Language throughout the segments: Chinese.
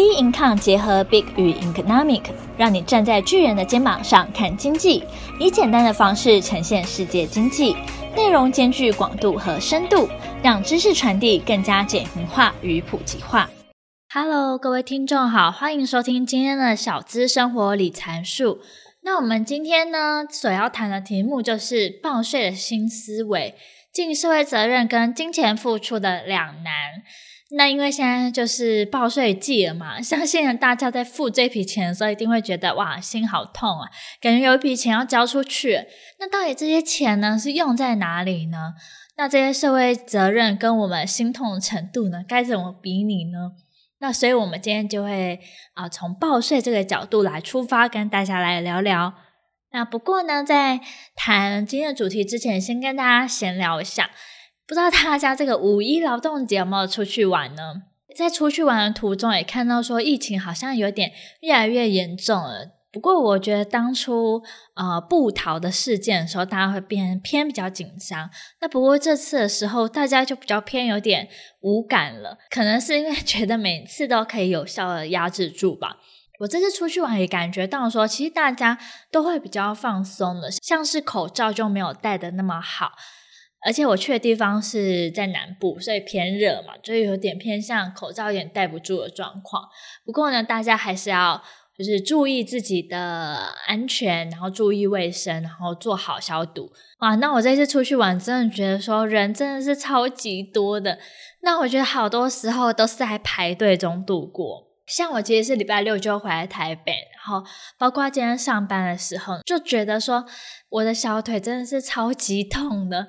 B Income 结合 Big 与 Economic，让你站在巨人的肩膀上看经济，以简单的方式呈现世界经济，内容兼具广度和深度，让知识传递更加简明化与普及化。Hello，各位听众好，欢迎收听今天的小资生活理财术。那我们今天呢，所要谈的题目就是报税的新思维，尽社会责任跟金钱付出的两难。那因为现在就是报税季了嘛，相信大家在付这笔钱的时候，一定会觉得哇，心好痛啊，感觉有一笔钱要交出去。那到底这些钱呢，是用在哪里呢？那这些社会责任跟我们心痛的程度呢，该怎么比拟呢？那所以我们今天就会啊，从报税这个角度来出发，跟大家来聊聊。那不过呢，在谈今天的主题之前，先跟大家闲聊一下。不知道大家这个五一劳动节有没有出去玩呢？在出去玩的途中也看到说疫情好像有点越来越严重了。不过我觉得当初呃不逃的事件的时候，大家会变偏比较紧张。那不过这次的时候，大家就比较偏有点无感了。可能是因为觉得每次都可以有效的压制住吧。我这次出去玩也感觉到说，其实大家都会比较放松了，像是口罩就没有戴得那么好。而且我去的地方是在南部，所以偏热嘛，就有点偏向口罩有点戴不住的状况。不过呢，大家还是要就是注意自己的安全，然后注意卫生，然后做好消毒。哇，那我这次出去玩，真的觉得说人真的是超级多的。那我觉得好多时候都是在排队中度过。像我其实是礼拜六就回来台北，然后包括今天上班的时候，就觉得说我的小腿真的是超级痛的。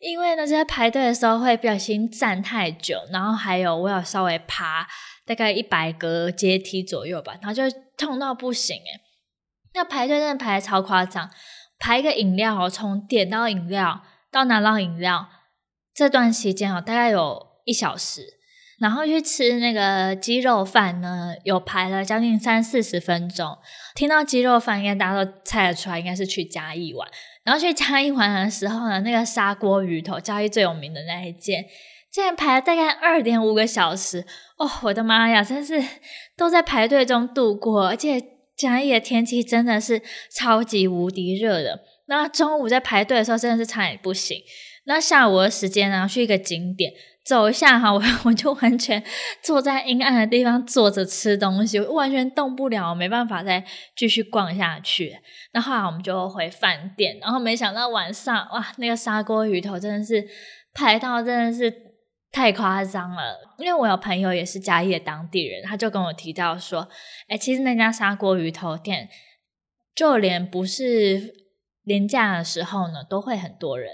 因为呢，在排队的时候会不小心站太久，然后还有我有稍微爬大概一百个阶梯左右吧，然后就痛到不行诶。那排队真的排得超夸张，排一个饮料哦，从点到饮料到拿到饮料这段期间哦，大概有一小时，然后去吃那个鸡肉饭呢，有排了将近三四十分钟。听到鸡肉饭，应该大家都猜得出来，应该是去嘉义玩。然后去嘉义玩的时候呢，那个砂锅鱼头，嘉义最有名的那一间，竟然排了大概二点五个小时哦！我的妈呀，真是都在排队中度过，而且嘉义的天气真的是超级无敌热的。那中午在排队的时候，真的是差点不行。那下午的时间呢，去一个景点。走一下哈，我我就完全坐在阴暗的地方坐着吃东西，我完全动不了，没办法再继续逛下去。那后来我们就回饭店，然后没想到晚上哇，那个砂锅鱼头真的是排到真的是太夸张了。因为我有朋友也是嘉义的当地人，他就跟我提到说，哎，其实那家砂锅鱼头店，就连不是连假的时候呢，都会很多人。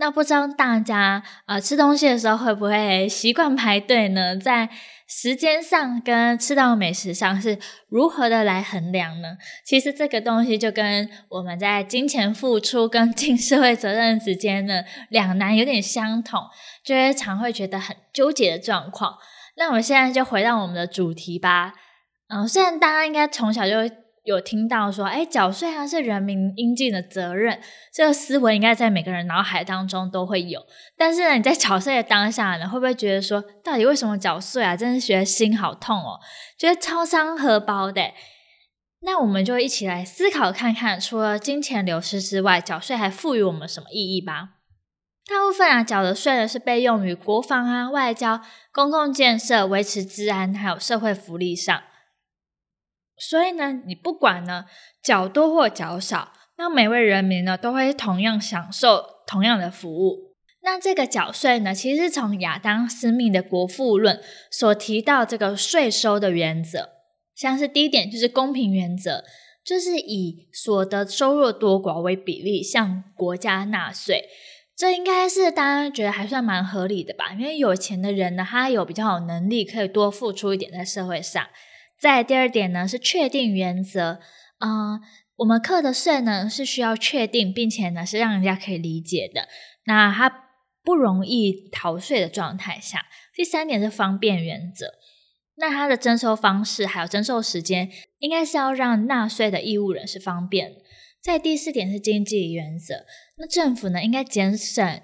那不知道大家呃吃东西的时候会不会习惯排队呢？在时间上跟吃到美食上是如何的来衡量呢？其实这个东西就跟我们在金钱付出跟 尽社会责任之间的两难有点相同，就会常会觉得很纠结的状况。那我们现在就回到我们的主题吧。嗯、虽然大家应该从小就有听到说，哎，缴税啊是人民应尽的责任，这个思维应该在每个人脑海当中都会有。但是呢，你在缴税的当下呢，会不会觉得说，到底为什么缴税啊？真是觉得心好痛哦，觉得超伤荷包的。那我们就一起来思考看看，除了金钱流失之外，缴税还赋予我们什么意义吧？大部分啊，缴的税呢是被用于国防啊、外交、公共建设、维持治安，还有社会福利上。所以呢，你不管呢缴多或缴少，那每位人民呢都会同样享受同样的服务。那这个缴税呢，其实是从亚当·斯密的《国富论》所提到这个税收的原则，像是第一点就是公平原则，就是以所得收入多寡为比例向国家纳税。这应该是大家觉得还算蛮合理的吧？因为有钱的人呢，他有比较有能力，可以多付出一点在社会上。再第二点呢，是确定原则。嗯、呃，我们课的税呢是需要确定，并且呢是让人家可以理解的。那它不容易逃税的状态下。第三点是方便原则。那它的征收方式还有征收时间，应该是要让纳税的义务人是方便的。再第四点是经济原则。那政府呢应该节省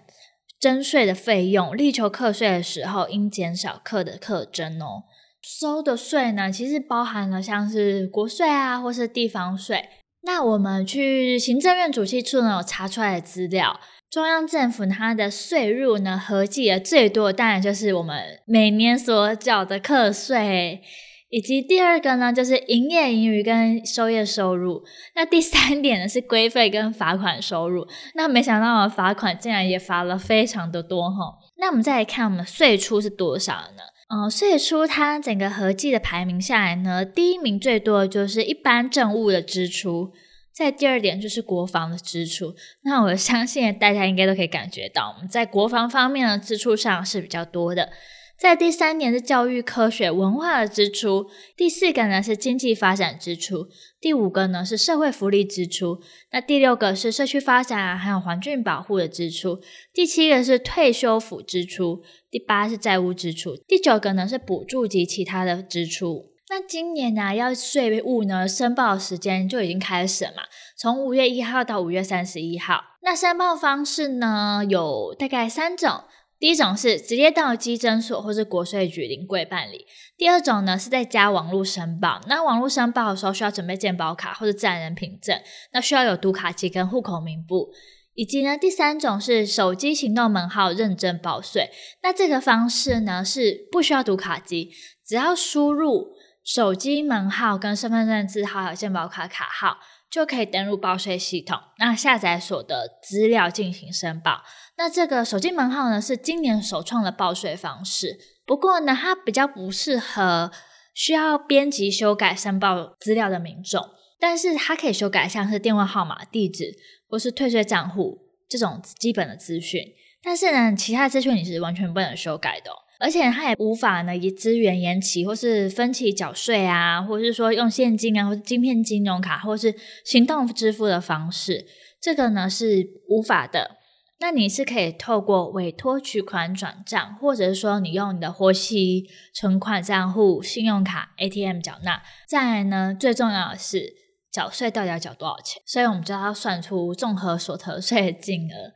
征税的费用，力求课税的时候应减少课的课征哦。收的税呢，其实包含了像是国税啊，或是地方税。那我们去行政院主计处呢，有查出来的资料，中央政府它的税入呢，合计的最多，当然就是我们每年所缴的课税。以及第二个呢，就是营业盈余跟收业收入。那第三点呢，是规费跟罚款收入。那没想到我们罚款竟然也罚了非常的多哈。那我们再来看我们税出是多少呢？嗯，税出它整个合计的排名下来呢，第一名最多的就是一般政务的支出，在第二点就是国防的支出。那我相信大家应该都可以感觉到，我们在国防方面的支出上是比较多的。在第三年是教育、科学、文化的支出，第四个呢是经济发展支出，第五个呢是社会福利支出，那第六个是社区发展啊，还有环境保护的支出，第七个是退休抚支出，第八是债务支出，第九个呢是补助及其他的支出。那今年呢、要税务呢申报时间就已经开始了嘛，从五月一号到五月三十一号。那申报方式呢有大概三种。第一种是直接到稽征所或是国税局临柜办理，第二种呢是在家网络申报。那网络申报的时候需要准备健保卡或者自然人凭证，那需要有读卡机跟户口名簿，以及呢第三种是手机行动门号认证报税。那这个方式呢是不需要读卡机，只要输入手机门号跟身份证字号还有健保卡卡号，就可以登入报税系统，那下载所得资料进行申报。那这个手机门号呢，是今年首创的报税方式。不过呢，它比较不适合需要编辑修改申报资料的民众，但是它可以修改像是电话号码、地址或是退税账户这种基本的资讯。但是呢，其他资讯你是完全不能修改的哦，而且它也无法呢以资源延期或是分期缴税啊，或是说用现金啊，或是晶片金融卡或是行动支付的方式，这个呢是无法的。那你是可以透过委托取款转账，或者是说你用你的活期存款账户、信用卡、ATM 缴纳。再来呢，最重要的是缴税到底要缴多少钱？所以我们就要算出综合所得税的净额，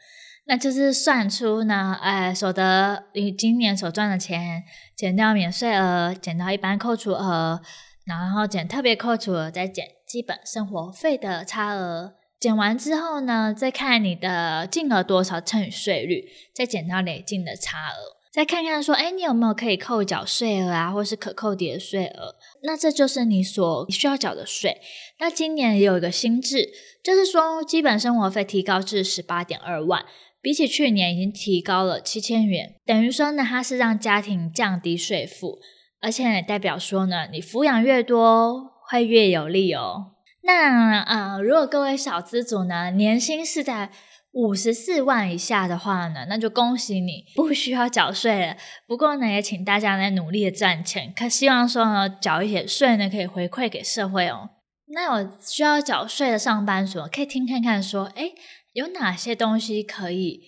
那就是算出呢，呃，所得你今年所赚的钱减掉免税额，减到一般扣除额，然后减特别扣除额，再减基本生活费的差额。减完之后呢，再看你的净额多少乘以税率，再减到累进的差额，再看看说，哎，你有没有可以扣缴税额啊，或是可扣抵的税额？那这就是你所需要缴的税。那今年也有一个新制，就是说基本生活费提高至十八点二万，比起去年已经提高了七千元，等于说呢，它是让家庭降低税负，而且也代表说呢，你抚养越多，会越有利哦。那呃，如果各位小资族呢，年薪是在五十四万以下的话呢，那就恭喜你，不需要缴税了。不过呢，也请大家来努力的赚钱，可希望说呢，缴一些税呢，可以回馈给社会哦。那有需要缴税的上班族，可以听看看说，诶，有哪些东西可以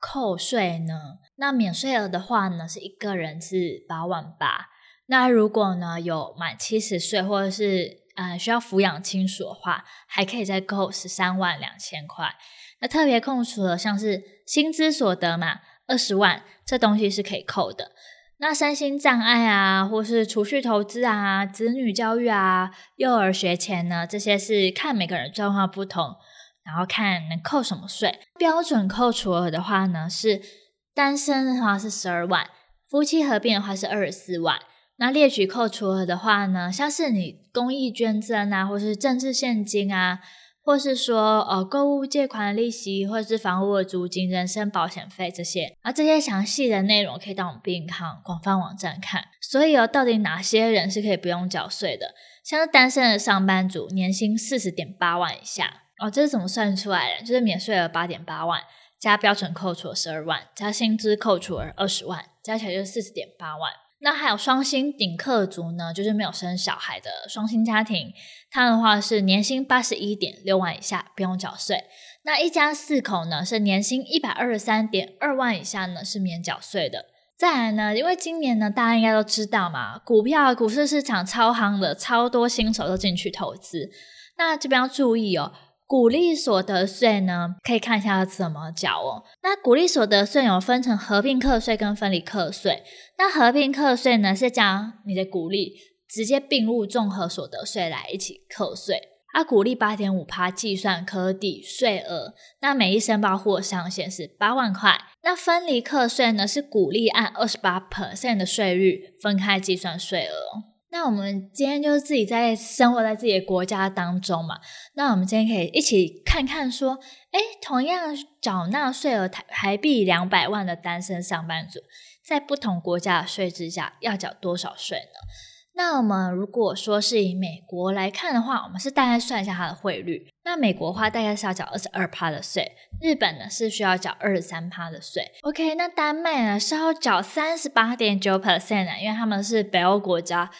扣税呢？那免税额的话呢，是一个人是八万八。那如果呢，有满七十岁或者是呃，需要抚养亲属的话，还可以再扣十三万两千块。那特别扣除了像是薪资所得嘛，二十万，这东西是可以扣的。那身心障碍啊，或是储蓄投资啊，子女教育啊，幼儿学前呢，这些是看每个人状况不同，然后看能扣什么税。标准扣除额的话呢，是单身的话是十二万，夫妻合并的话是二十四万。那列举扣除额的话呢，像是你公益捐赠啊，或是政治现金啊，或是说呃购物借款利息，或是房屋的租金、人身保险费这些，而这些详细的内容可以到我们币银行广泛网站看。所以哦，到底哪些人是可以不用缴税的？像是单身的上班族，年薪四十点八万以下哦，这是怎么算出来的？就是免税额八点八万，加标准扣除十二万，加薪资扣除额二十万，加起来就是四十点八万。那还有双薪顶客族呢，就是没有生小孩的双薪家庭，他的话是年薪八十一点六万以下不用缴税。那一家四口呢，是年薪一百二十三点二万以下呢是免缴税的。再来呢，因为今年呢，大家应该都知道嘛，股票股市市场超夯的，超多新手都进去投资。那这边要注意哦，股利所得税呢，可以看一下要怎么缴哦。那股利所得税有分成合并课税跟分离课税。那合并课税呢，是将你的股利直接并入综合所得税来一起课税。它股利八点五趴计算可抵税额，那每一申报户上限是八万块。那分离课税呢，是股利按二十八 percent 的税率分开计算税额。那我们今天就是自己在生活在自己的国家当中嘛，那我们今天可以一起看看说，哎，同样缴纳税额台台币两百万的单身上班族，在不同国家的税制下要缴多少税呢？那我们如果说是以美国来看的话，我们是大概算一下它的汇率。那美国的话大概是要缴二十二趴的税，日本呢是需要缴二十三趴的税。OK，那丹麦呢是要缴三十八点九 percent 的，因为他们是北欧国家，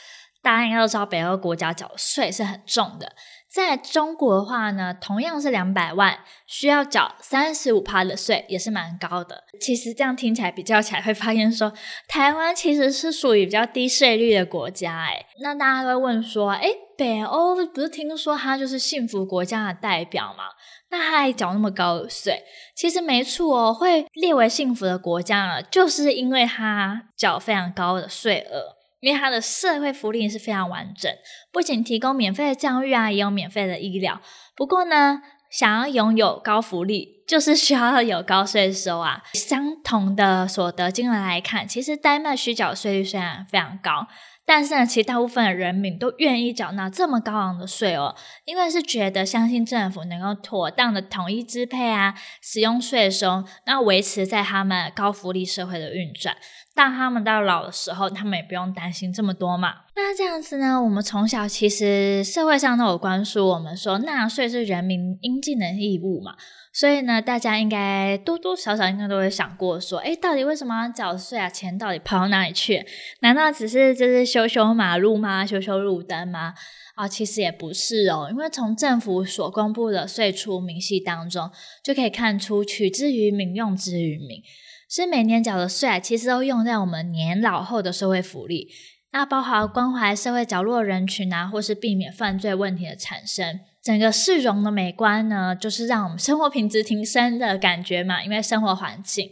大家应该都知道北欧国家缴税是很重的。在中国的话呢，同样是两百万，需要缴三十五趴的税，也是蛮高的。其实这样听起来比较起来，会发现说台湾其实是属于比较低税率的国家。诶，那大家会问说，诶，北欧不是听说它就是幸福国家的代表吗？那它还缴那么高的税？其实没错哦，会列为幸福的国家呢，就是因为它缴非常高的税额。因为它的社会福利是非常完整，不仅提供免费的教育啊，也有免费的医疗。不过呢，想要拥有高福利，就是需要有高税收啊。相同的所得金额来看，其实丹麦需缴税率虽然非常高，但是呢，其实大部分的人民都愿意缴纳这么高昂的税哦，因为是觉得相信政府能够妥当的统一支配啊，使用税收，那维持在他们高福利社会的运转。当他们到老的时候，他们也不用担心这么多嘛。那这样子呢？我们从小其实社会上都有灌输我们说，纳税是人民应尽的义务嘛。所以呢，大家应该多多少少应该都会想过说，诶，到底为什么要缴税啊？钱到底跑到哪里去？难道只是就是修修马路吗？修修路灯吗？啊，其实也不是哦，因为从政府所公布的税出明细当中，就可以看出取之于民，用之于民。是每年缴的税，其实都用在我们年老后的社会福利，那包含关怀社会角落人群啊，或是避免犯罪问题的产生。整个市容的美观呢，就是让我们生活品质提升的感觉嘛，因为生活环境。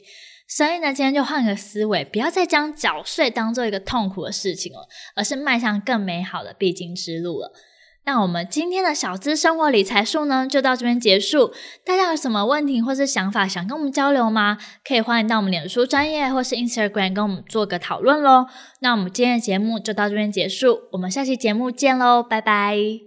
所以呢，今天就换个思维，不要再将缴税当做一个痛苦的事情了，而是迈向更美好的必经之路了。那我们今天的小资生活理财术呢，就到这边结束。大家有什么问题或是想法想跟我们交流吗？可以欢迎到我们脸书专业或是 Instagram 跟我们做个讨论喽。那我们今天的节目就到这边结束，我们下期节目见喽，拜拜。